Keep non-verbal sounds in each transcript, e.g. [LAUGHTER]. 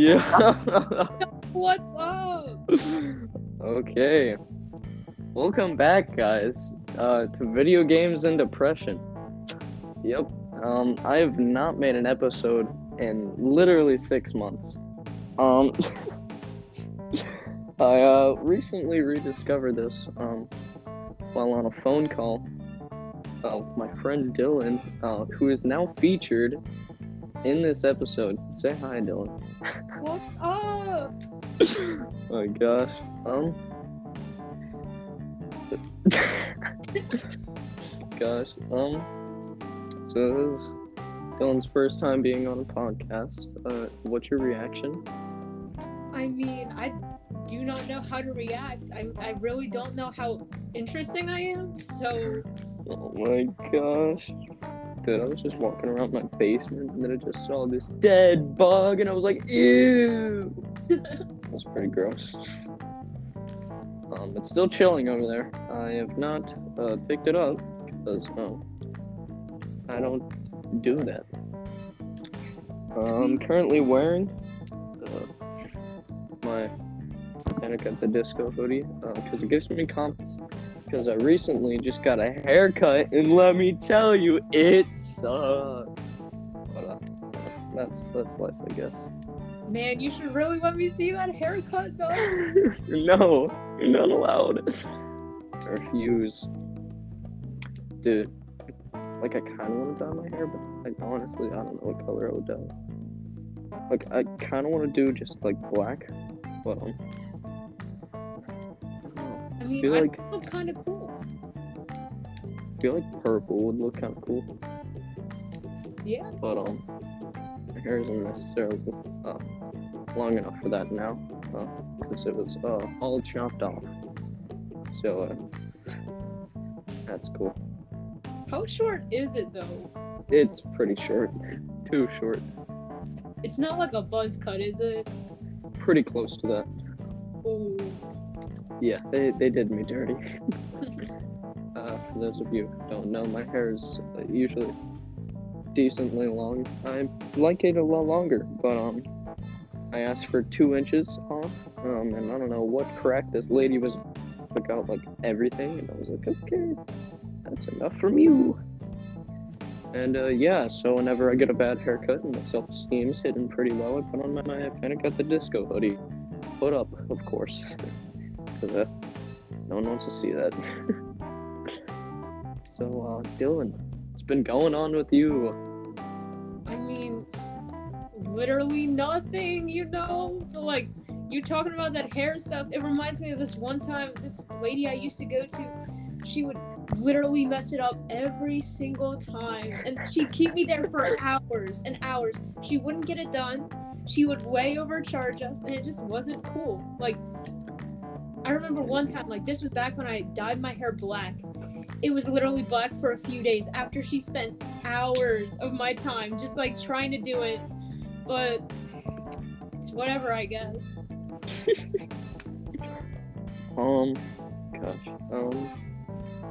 Yeah. [LAUGHS] What's up? okay. Welcome back, guys, uh, to video games and depression. Yep. Um, I have not made an episode in literally six months. Um, [LAUGHS] I uh, recently rediscovered this um, while on a phone call of my friend Dylan, uh, who is now featured in this episode. Say hi, Dylan. What's up? oh [LAUGHS] my gosh. Um. gosh. Um. So this is Dylan's first time being on a podcast. Uh, what's your reaction? I mean, I do not know how to react. I, I really don't know how interesting I am. So, Oh my gosh. I was just walking around my basement and then I just saw this dead bug and I was like, ew. That was pretty gross. Um, it's still chilling over there. I have not uh, picked it up because um, I don't do that. I'm currently wearing uh, my Panic at the Disco hoodie because it gives me confidence. Because I recently just got a haircut and let me tell you, it sucks. But uh, that's that's life, I guess. man, you should really let me see that haircut, though. [LAUGHS] no, you're not allowed. I refuse. Dude, like I kind of want to dye my hair, but like honestly, I don't know what color I would dye. Like I kind of want to do just like black, but um, I mean, Feel I like- look kind of cool. I feel like purple would look kind of cool. Yeah. But um, my hair isn't necessarily uh, long enough for that now, because it was uh all chopped off. So uh, that's cool. How short is it, though? It's pretty short, too short. It's not like a buzz cut, is it? Pretty close to that. Ooh. Yeah, they, they did me dirty. [LAUGHS] uh, for those of you who don't know, my hair is uh, usually decently long. I like it a lot longer, but um, I asked for two inches off, um, and I don't know what crack this lady was took out like everything, and I was like, okay, that's enough from you. And uh, yeah, so whenever I get a bad haircut and my self-esteem's hitting pretty low, I put on my, my Panic at the Disco hoodie. Put up, of course. Because uh, no one wants to see that. [LAUGHS] so, uh, Dylan, what's been going on with you? I mean, literally nothing, you know? Like, you talking about that hair stuff, it reminds me of this one time, this lady I used to go to, she would literally mess it up every single time. And she'd keep me there for hours and hours. She wouldn't get it done. She would way overcharge us, and it just wasn't cool. Like, I remember one time, like, this was back when I dyed my hair black. It was literally black for a few days after she spent hours of my time just like trying to do it. But it's whatever, I guess. [LAUGHS] Um, gosh, um,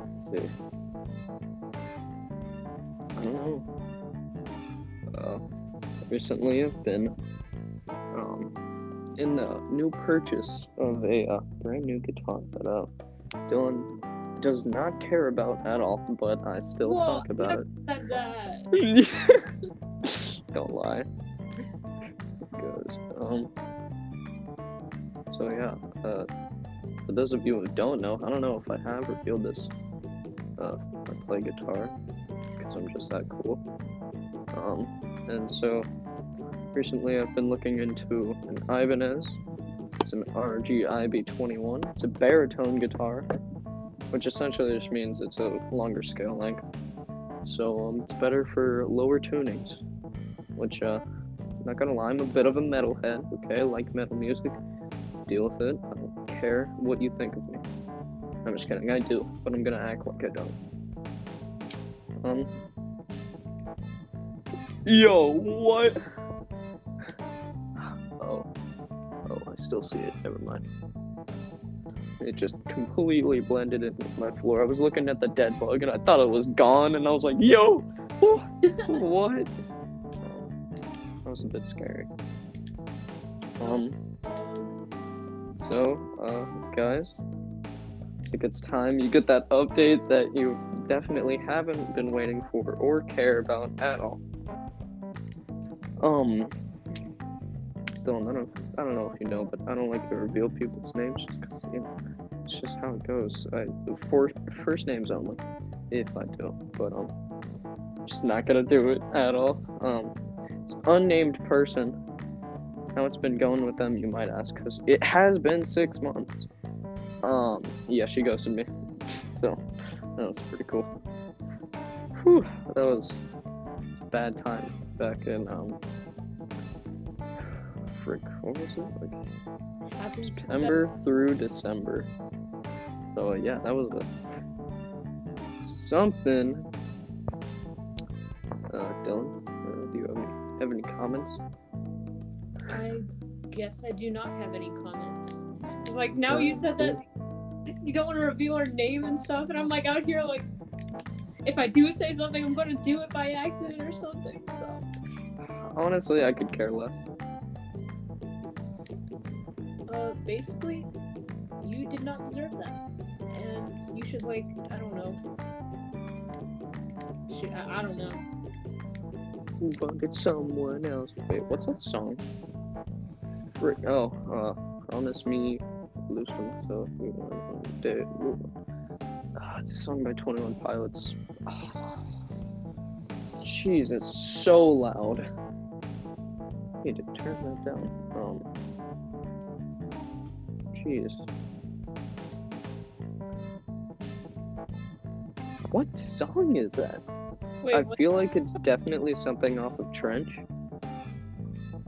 let's see. I don't know. Uh, recently I've been, um, in the new purchase of a uh, brand new guitar that uh, Dylan does not care about at all, but I still Whoa, talk about it. [LAUGHS] Don't lie. Goes. Um. So yeah. Uh, for those of you who don't know, I don't know if I have revealed this. Uh, I play guitar because I'm just that cool. Um, and so recently I've been looking into an Ibanez. It's an RGIB21. It's a baritone guitar, which essentially just means it's a longer scale length. So um, it's better for lower tunings which uh not gonna lie, I'm a bit of a metalhead, okay? I like metal music. Deal with it. I don't care what you think of me. I'm just kidding, I do, but I'm gonna act like I don't. Um Yo, what? Still see it, never mind. It just completely blended in with my floor. I was looking at the dead bug and I thought it was gone and I was like, yo, [LAUGHS] what? That was a bit scary. So, Um. So, uh, guys, I think it's time you get that update that you definitely haven't been waiting for or care about at all. Um. I don't, I don't know if you know, but I don't like to reveal people's names just 'cause, you know, it's just how it goes. I, for first names only, if I do, but um, just not gonna do it at all. Um, it's unnamed person. How it's been going with them, you might ask, because it has been six months. Um, yeah, she ghosted me, [LAUGHS] so that was pretty cool. Whew, that was bad time back in um, frick, what was it like? September through December. So yeah, that was a something. Uh, Dylan, uh, do you have any, have any comments? I guess I do not have any comments. It's like now you said that you don't want to reveal her name and stuff, and I'm like out here like, if I do say something, I'm gonna do it by accident or something. So Honestly, I could care less. Uh, basically, you did not deserve that, and you should like I don't know. Shit, I, I don't know. It's someone else. Wait, what's that song? Oh, uh, promise me, want to Ah, it's a song by 21 Pilots. Ah. Jeez, it's so loud. need to turn that down. Um, jeez. What song is that? Wait, I what? feel like it's definitely something off of Trench,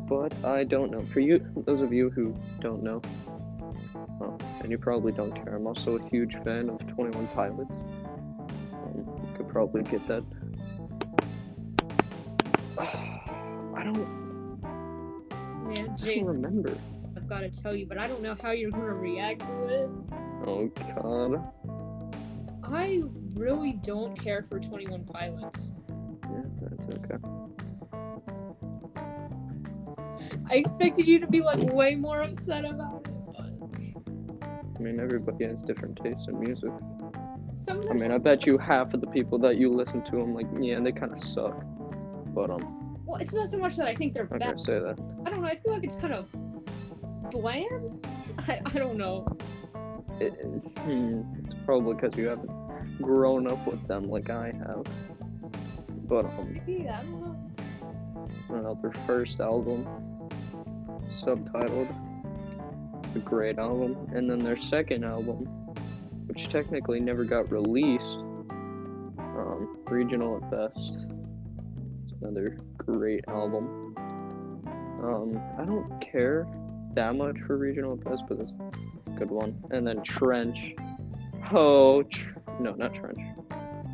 but I don't know. For you, those of you who don't know, well, and you probably don't care, I'm also a huge fan of 21 Pilots. Um, you could probably get that. [SIGHS] I don't, Yeah, I don't remember. I've got to tell you, but I don't know how you're gonna react to it. Oh god. I really don't care for 21 Pilots. Yeah, that's okay. I expected you to be like way more upset about it, but I mean, everybody has different tastes in music. some I mean, I bet you half of the people that you listen to, I'm like, yeah, they kind of suck. But um, well, it's not so much that I think they're I'm bad. say that. I don't know. I feel like it's kind of bland. [LAUGHS] I, I don't know. It, hmm, it's probably because you haven't grown up with them like I have. But um, Maybe I don't know. I don't know, their first album, subtitled, a great album, and then their second album, which technically never got released, um, Regional at Best. It's another great album. Um, I don't care that much for Regional Best, but a good one. And then Trench. Oh, tr- no, not Trench.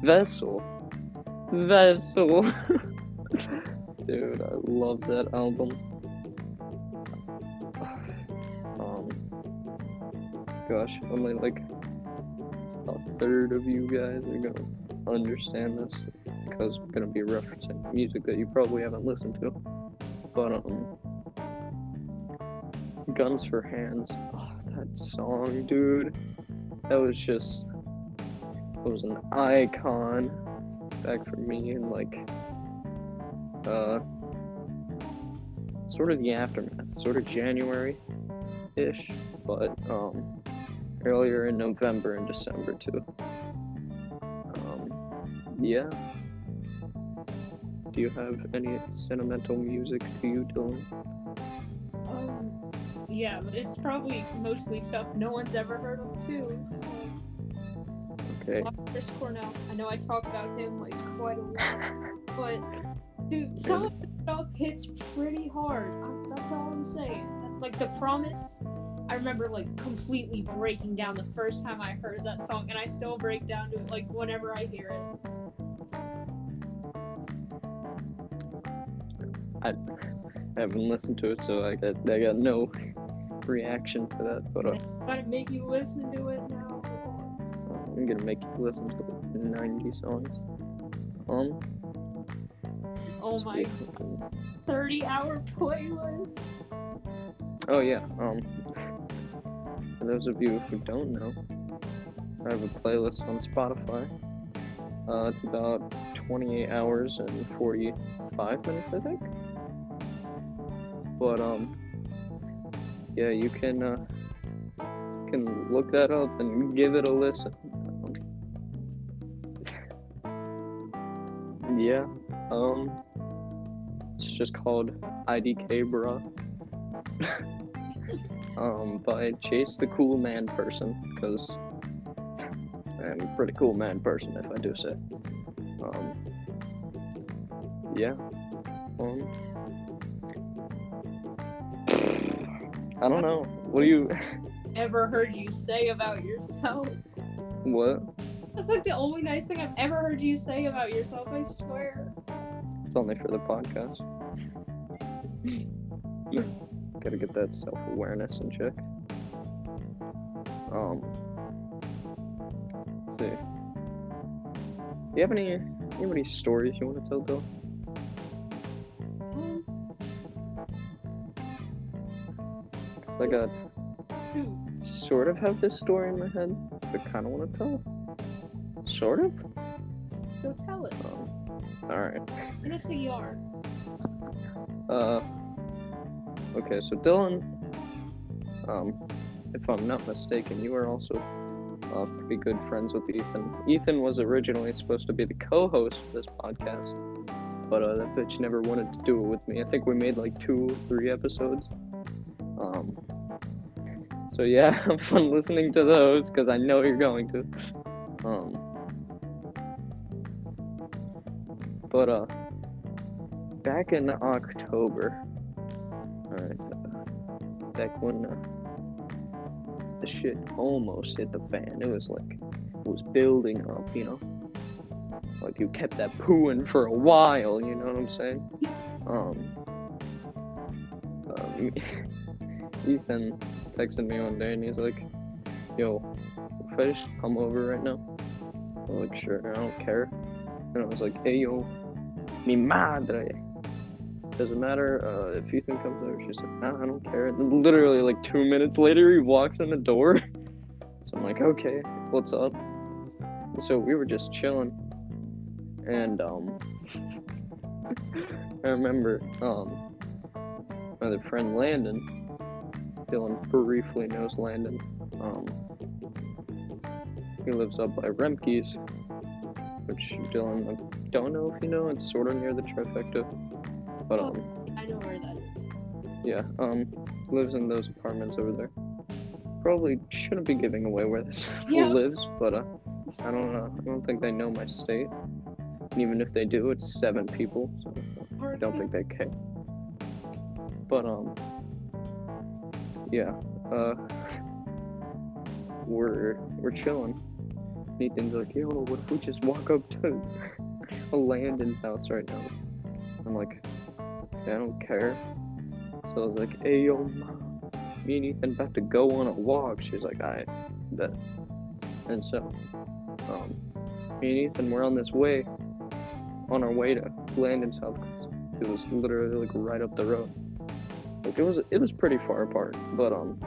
Vessel. Vessel. [LAUGHS] Dude, I love that album. [SIGHS] Um, gosh, only like a third of you guys are gonna understand this because I'm gonna be referencing music that you probably haven't listened to. But um, Guns for Hands. Oh, that song, dude. That was just. It was an icon back for me in like uh sort of the aftermath, sort of January ish, but um earlier in November and December too. Um yeah. Do you have any sentimental music to you, Dylan? Yeah, but it's probably mostly stuff no one's ever heard of too. So, Okay. Chris Cornell. I know I talk about him like quite a lot, [LAUGHS] but dude, some of the stuff hits pretty hard. That's all I'm saying. Like the promise. I remember like completely breaking down the first time I heard that song, and I still break down to it like whenever I hear it. I haven't listened to it, so I got I got no reaction for that. But uh, Gotta make you listen to it now. I'm gonna make you listen to the 90 songs. Um, Oh my 30 hour playlist. Oh yeah. Um. For those of you who don't know, I have a playlist on Spotify. Uh, it's about 28 hours and 45 minutes, I think. But um, yeah, you can uh, can look that up and give it a listen. Yeah. Um. It's just called IDK, bruh. [LAUGHS] um, by Chase the Cool Man Person, because I'm a pretty cool man person, if I do say. Um, yeah. Um, I don't know. What do you? Ever heard you say about yourself? What? That's like the only nice thing I've ever heard you say about yourself. I swear. It's only for the podcast. Gotta get that self awareness in check. Um, let's see. Do you have any, you have any stories you want to tell, Bill? I got sort of have this story in my head, but kind of want to tell. Sort of. go tell it. Um, all right. I'm gonna say you are. Uh, okay, so Dylan, um, if I'm not mistaken, you are also uh, pretty good friends with Ethan. Ethan was originally supposed to be the co-host of this podcast, but uh, that bitch never wanted to do it with me. I think we made like two, three episodes. Um, so yeah, [LAUGHS] have fun listening to those because I know you're going to. Um, but uh back in October. Alright. Uh, back when uh, the shit almost hit the fan. It was like, it was building up, you know? Like you kept that pooing for a while, you know what I'm saying? Um, um [LAUGHS] Ethan texted me one day and he's like, yo, just come over right now? I'm like, sure, I don't care. And I was like, hey yo, mi madre. Doesn't matter uh, if Ethan comes over. She's like, nah, I don't care. And literally, like two minutes later, he walks in the door. [LAUGHS] So I'm like, okay, what's up? So we were just chilling, and um, [LAUGHS] I remember um, my other friend Landon. Dylan briefly knows Landon. Um, he lives up by Remke's, which Dylan I don't know if you know. It's sort of near the trifecta, but um. I know where that is. Yeah, um, lives in those apartments over there. Probably shouldn't be giving away where this [LAUGHS] Yeah. lives, but uh, I don't know. I don't think they know my state. And even if they do, it's seven people, so I don't think they care. But um, yeah, uh, we're we're chilling. Nathan's like, yo, what if we just walk up to [LAUGHS] a Landon's house right now? I'm like, I don't care. So I was like, hey yo, me and Ethan about to go on a walk. She's like, I bet. And so, um, me and Ethan were on this way, on our way to Landon's house. It was literally like right up the road. Like it was, it was pretty far apart, but um,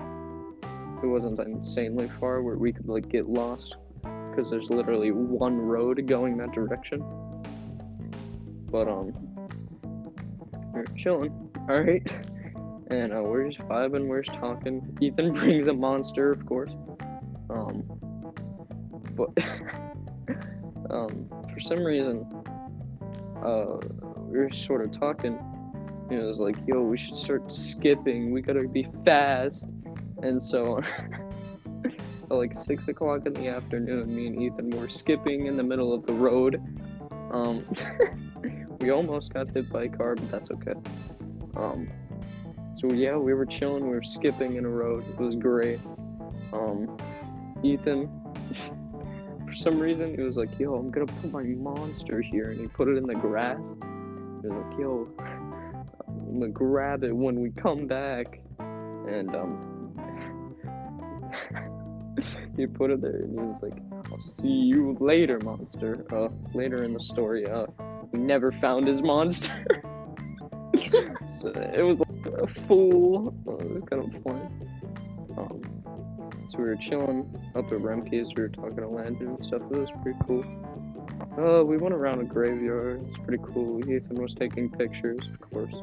it wasn't insanely far where we could like get lost, because there's literally one road going that direction. But um, we're chilling, all right. [LAUGHS] And uh, we're just vibing, we're just talking. Ethan [LAUGHS] brings a monster, of course. Um, but [LAUGHS] um, for some reason, uh, we were sort of talking. You know, it was like, yo, we should start skipping. We gotta be fast. And so, [LAUGHS] at like six o'clock in the afternoon, me and Ethan were skipping in the middle of the road. Um, [LAUGHS] we almost got hit by a car, but that's okay. Um, so yeah, we were chilling. We were skipping in a road. It was great. Um, Ethan, [LAUGHS] for some reason, he was like, "Yo, I'm gonna put my monster here," and he put it in the grass. He was like, "Yo, I'm gonna grab it when we come back," and um, [LAUGHS] he put it there, and he was like, "I'll see you later, monster." Uh, later in the story, uh, we never found his monster. [LAUGHS] so it was a fool. Uh, it was kind of funny. Um, so we were chilling up at Remke's. We were talking to Landon and stuff. It was pretty cool. Uh, we went around a graveyard. It's pretty cool. Ethan was taking pictures, of course.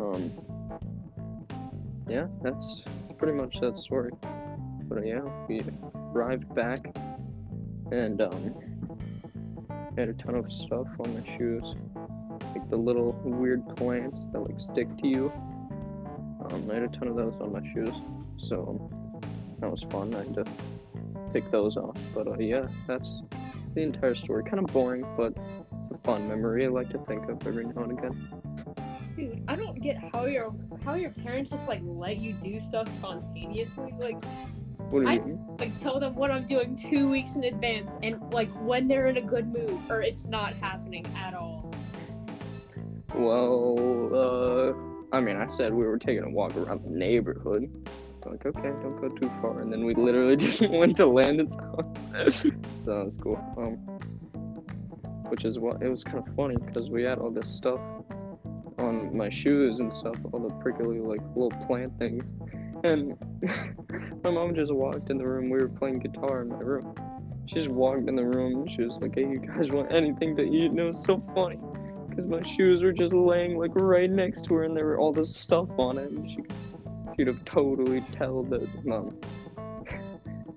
Um, yeah, that's, pretty much that story. But yeah, we arrived back and um, had a ton of stuff on my shoes, like the little weird plants that like stick to you. Um, I had a ton of those on my shoes, so that was fun. I had to pick those off. But uh, yeah, that's, that's the entire story. Kind of boring, but it's a fun memory I like to think of every now and again. Dude, I don't get how your how your parents just like let you do stuff spontaneously. Like What do you I- mean? like tell them what I'm doing two weeks in advance and like when they're in a good mood or it's not happening at all. Well, uh, I mean, I said we were taking a walk around the neighborhood. Like, okay, don't go too far. And then we literally [LAUGHS] just went to Landon's house. [LAUGHS] so that was cool. Um, which is what it was kind of funny because we had all this stuff on my shoes and stuff, all the prickly like little plant things. And [LAUGHS] my mom just walked in the room. We were playing guitar in my room. She just walked in the room. And she was like, "Hey, you guys want anything to eat?" And it was so funny because my shoes were just laying like right next to her, and there were all this stuff on it. And she, she'd have totally tell that um,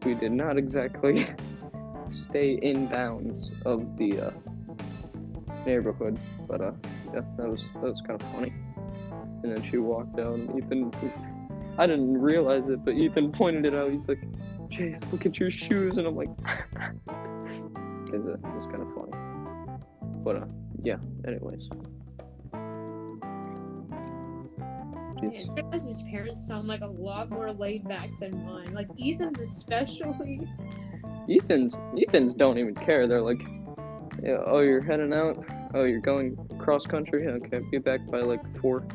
we did not exactly [LAUGHS] stay in bounds of the uh, neighborhood. But uh, yeah, that was that was kind of funny. And then she walked out, and Ethan, I didn't realize it, but Ethan pointed it out. He's like, "Jace, look at your shoes," and I'm like, [LAUGHS] uh, it was kind of funny. But uh, yeah. Anyways. Yeah, Travis's parents sound like a lot more laid back than mine. Like Ethan's especially. Ethan's Ethan's don't even care. They're like, yeah, oh, you're heading out. Oh, you're going cross country. Okay, be back by like four.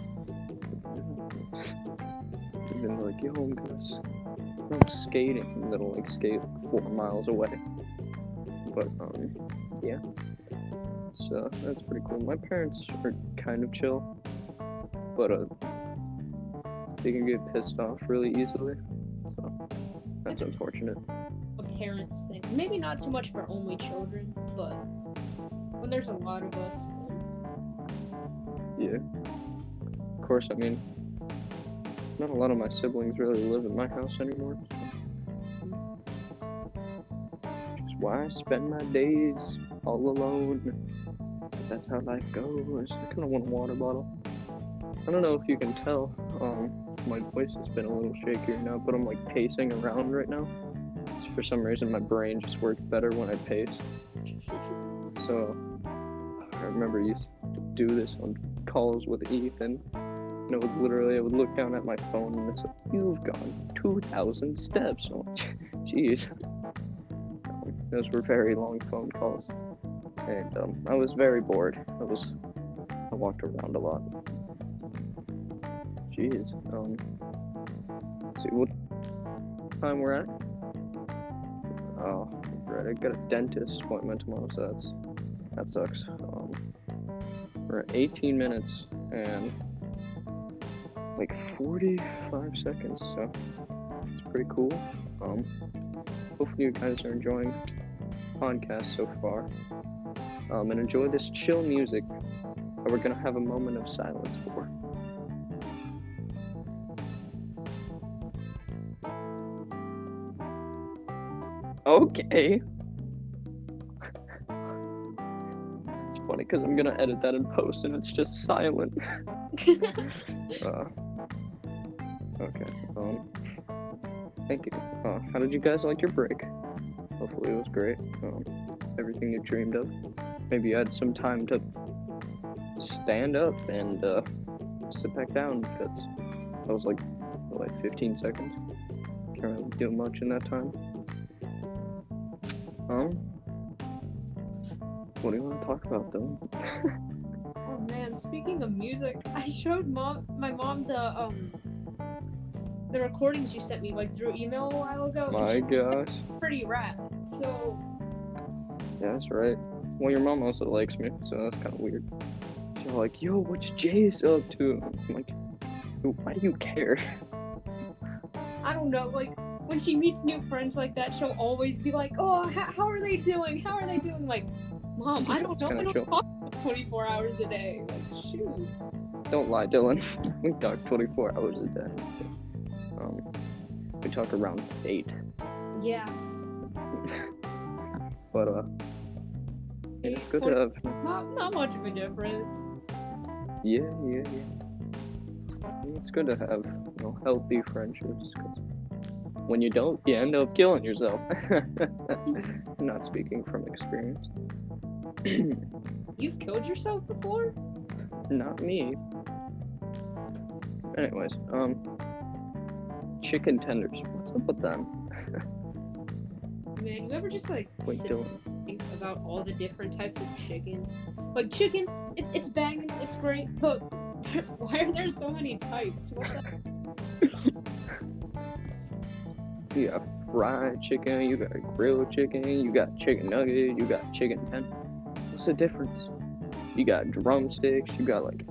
Even like, yo, I'm gonna, s- I'm skating, and then like skate four miles away. But um, yeah. So that's pretty cool. My parents are kind of chill, but uh, they can get pissed off really easily. So that's unfortunate. a parents thing. Maybe not so much for only children, but when there's a lot of us. Yeah. Of course, I mean, not a lot of my siblings really live in my house anymore. Which is why I spend my days all alone. That's how life goes. I kind of want a water bottle. I don't know if you can tell. Um, my voice has been a little shakier now, but I'm like pacing around right now. For some reason, my brain just works better when I pace. So I remember you used to do this on calls with Ethan. And it would literally, I would look down at my phone and it's like, you've gone 2,000 steps. Like, [LAUGHS] Jeez. Those were very long phone calls. And um, I was very bored. I was, I walked around a lot. Jeez. Um, see what time we're at. Oh, right. I got a dentist appointment tomorrow, so that's that sucks. Um, we're at 18 minutes and like 45 seconds, so it's pretty cool. Um, hopefully you guys are enjoying the podcast so far. Um, and enjoy this chill music that we're gonna have a moment of silence for. Okay. Because I'm gonna edit that in post and it's just silent. [LAUGHS] Uh, okay. Um. Thank you. Uh, how did you guys like your break? Hopefully it was great. Um, everything you dreamed of. Maybe you had some time to stand up and uh, sit back down because that was like like 15 seconds. Can't really do much in that time. Um. What do you want to talk about though? [LAUGHS] oh man, speaking of music, [LAUGHS] I showed mom my mom the um the recordings you sent me like through email a while ago. My gosh. pretty rad. So Yeah, that's right. Well, your mom also likes me, so that's kind of weird. She's like, yo, what's Jace up to? I'm like, Why do you care? [LAUGHS] I don't know, like when she meets new friends like that, she'll always be like, "Oh, how are they doing? How are they doing?" Like, mom, I don't know. I kinda don't chill. talk 24 hours a day. Like, shoot. Don't lie, Dylan. [LAUGHS] We talk 24 hours a day. Um, we talk around eight, Yeah. [LAUGHS] but uh, Eight, it's good to have. not, not much of a difference. Yeah, yeah, yeah. It's good to have you know healthy friendships. 'cause when you don't, you end up killing yourself. [LAUGHS] Not speaking from experience. You've killed yourself before? not me. Anyways, um, chicken tenders. What's up with them? Man, you ever just like Wait, sit think about all the different types of chicken? Like chicken, it's it's banging, it's great, but [LAUGHS] why are there so many types? What the [LAUGHS] You got fried chicken, you got grilled chicken, you got chicken nugget, you got chicken tender. What's the difference? You got drumsticks, you got like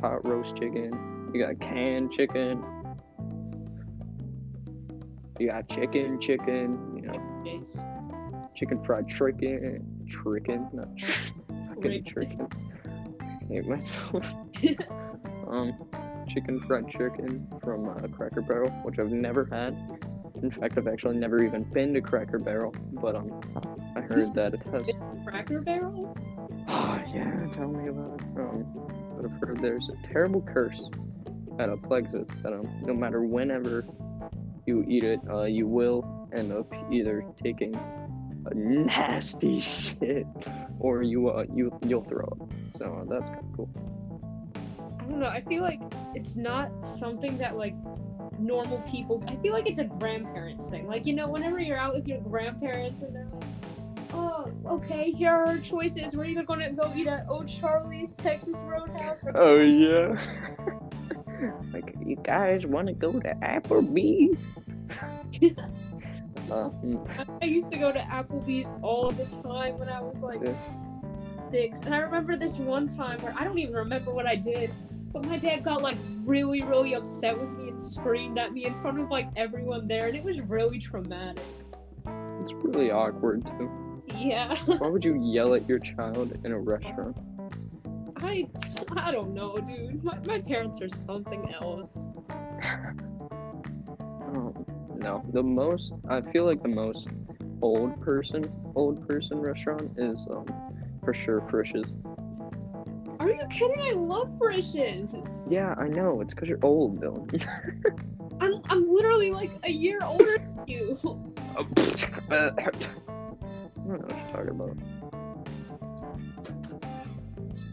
pot roast chicken, you got canned chicken, you got chicken, chicken, you know, chicken fried chicken, [LAUGHS] chicken, not fucking chicken. hate myself. [LAUGHS] um, chicken fried chicken from uh, Cracker Barrel, which I've never had. In fact, I've actually never even been to Cracker Barrel, but um, I heard that it has. Cracker Barrel? Oh [SIGHS] yeah, tell me about it. Um, but I've heard there's a terrible curse at a Plexus that um, no matter whenever you eat it, uh, you will end up either taking a nasty [LAUGHS] shit or you uh you you'll throw up. So uh, that's kind of cool. I don't know. I feel like it's not something that like normal people. I feel like it's a grandparents thing. Like you know, whenever you're out with your grandparents and they're like, "Oh, okay, here are our choices. We're either gonna go eat at O'Charlie's Texas Roadhouse or Oh yeah. [LAUGHS] like you guys want to go to Applebee's? uh, [LAUGHS] I used to go to Applebee's all the time when I was like Yeah. six. And I remember this one time where I don't even remember what I did, but my dad got like really, really upset with me and screamed at me in front of like everyone there, and it was really traumatic. it's really awkward too. Yeah, Why would you [LAUGHS] yell at your child in a restaurant? I, I don't know, dude. My, my parents are something else. Um, [LAUGHS] no, the most I feel like the most old person old person restaurant is um for sure Frisch's. Are you kidding? I love Frisch's. Yeah, I know. It's because you're old, Dylan. [LAUGHS] I'm, I'm literally like a year older than you. I don't know what you're talking about.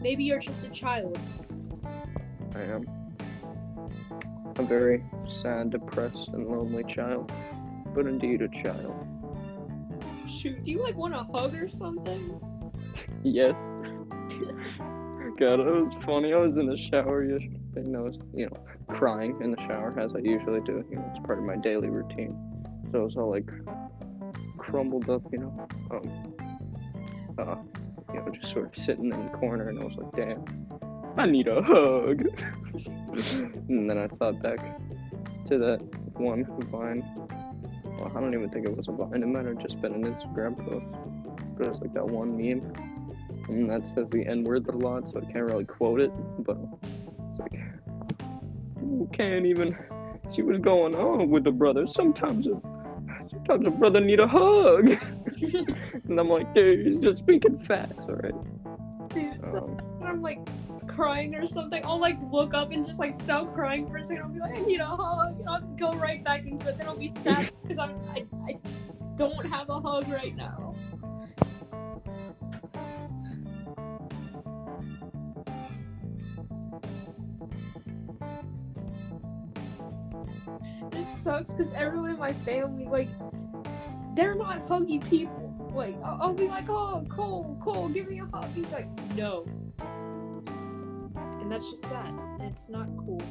Maybe you're just a child. I am a very sad, depressed, and lonely child, but indeed a child. Shoot, do you like want a hug or something? [LAUGHS] Yes. God, it was funny. I was in the shower yesterday, and I was, you know, crying in the shower as I usually do. You know, it's part of my daily routine. So I was all like crumbled up, you know, um, uh, you know, just sort of sitting in the corner, and I was like, damn, I need a hug. [LAUGHS] and then I thought back to that one vine. Well, I don't even think it was a vine. It might have just been an Instagram post. But it was like that one meme. And that says the N word a lot, so I can't really quote it. But it's like, you can't even see what's going on with the brother. Sometimes a, sometimes a brother need a hug. [LAUGHS] and I'm like, dude, he's just speaking facts, alright? Dude, so Um, I'm like crying or something, I'll like look up and just like stop crying for a second. I'll be like, I need a hug. And I'll go right back into it. Then I'll be sad [LAUGHS] because I'm, I, I don't have a hug right now. It sucks because everyone in my family, like, they're not huggy people. Like, I'll, I'll be like, oh, Cole, Cole, give me a hug. He's like, no. And that's just that. And it's not cool,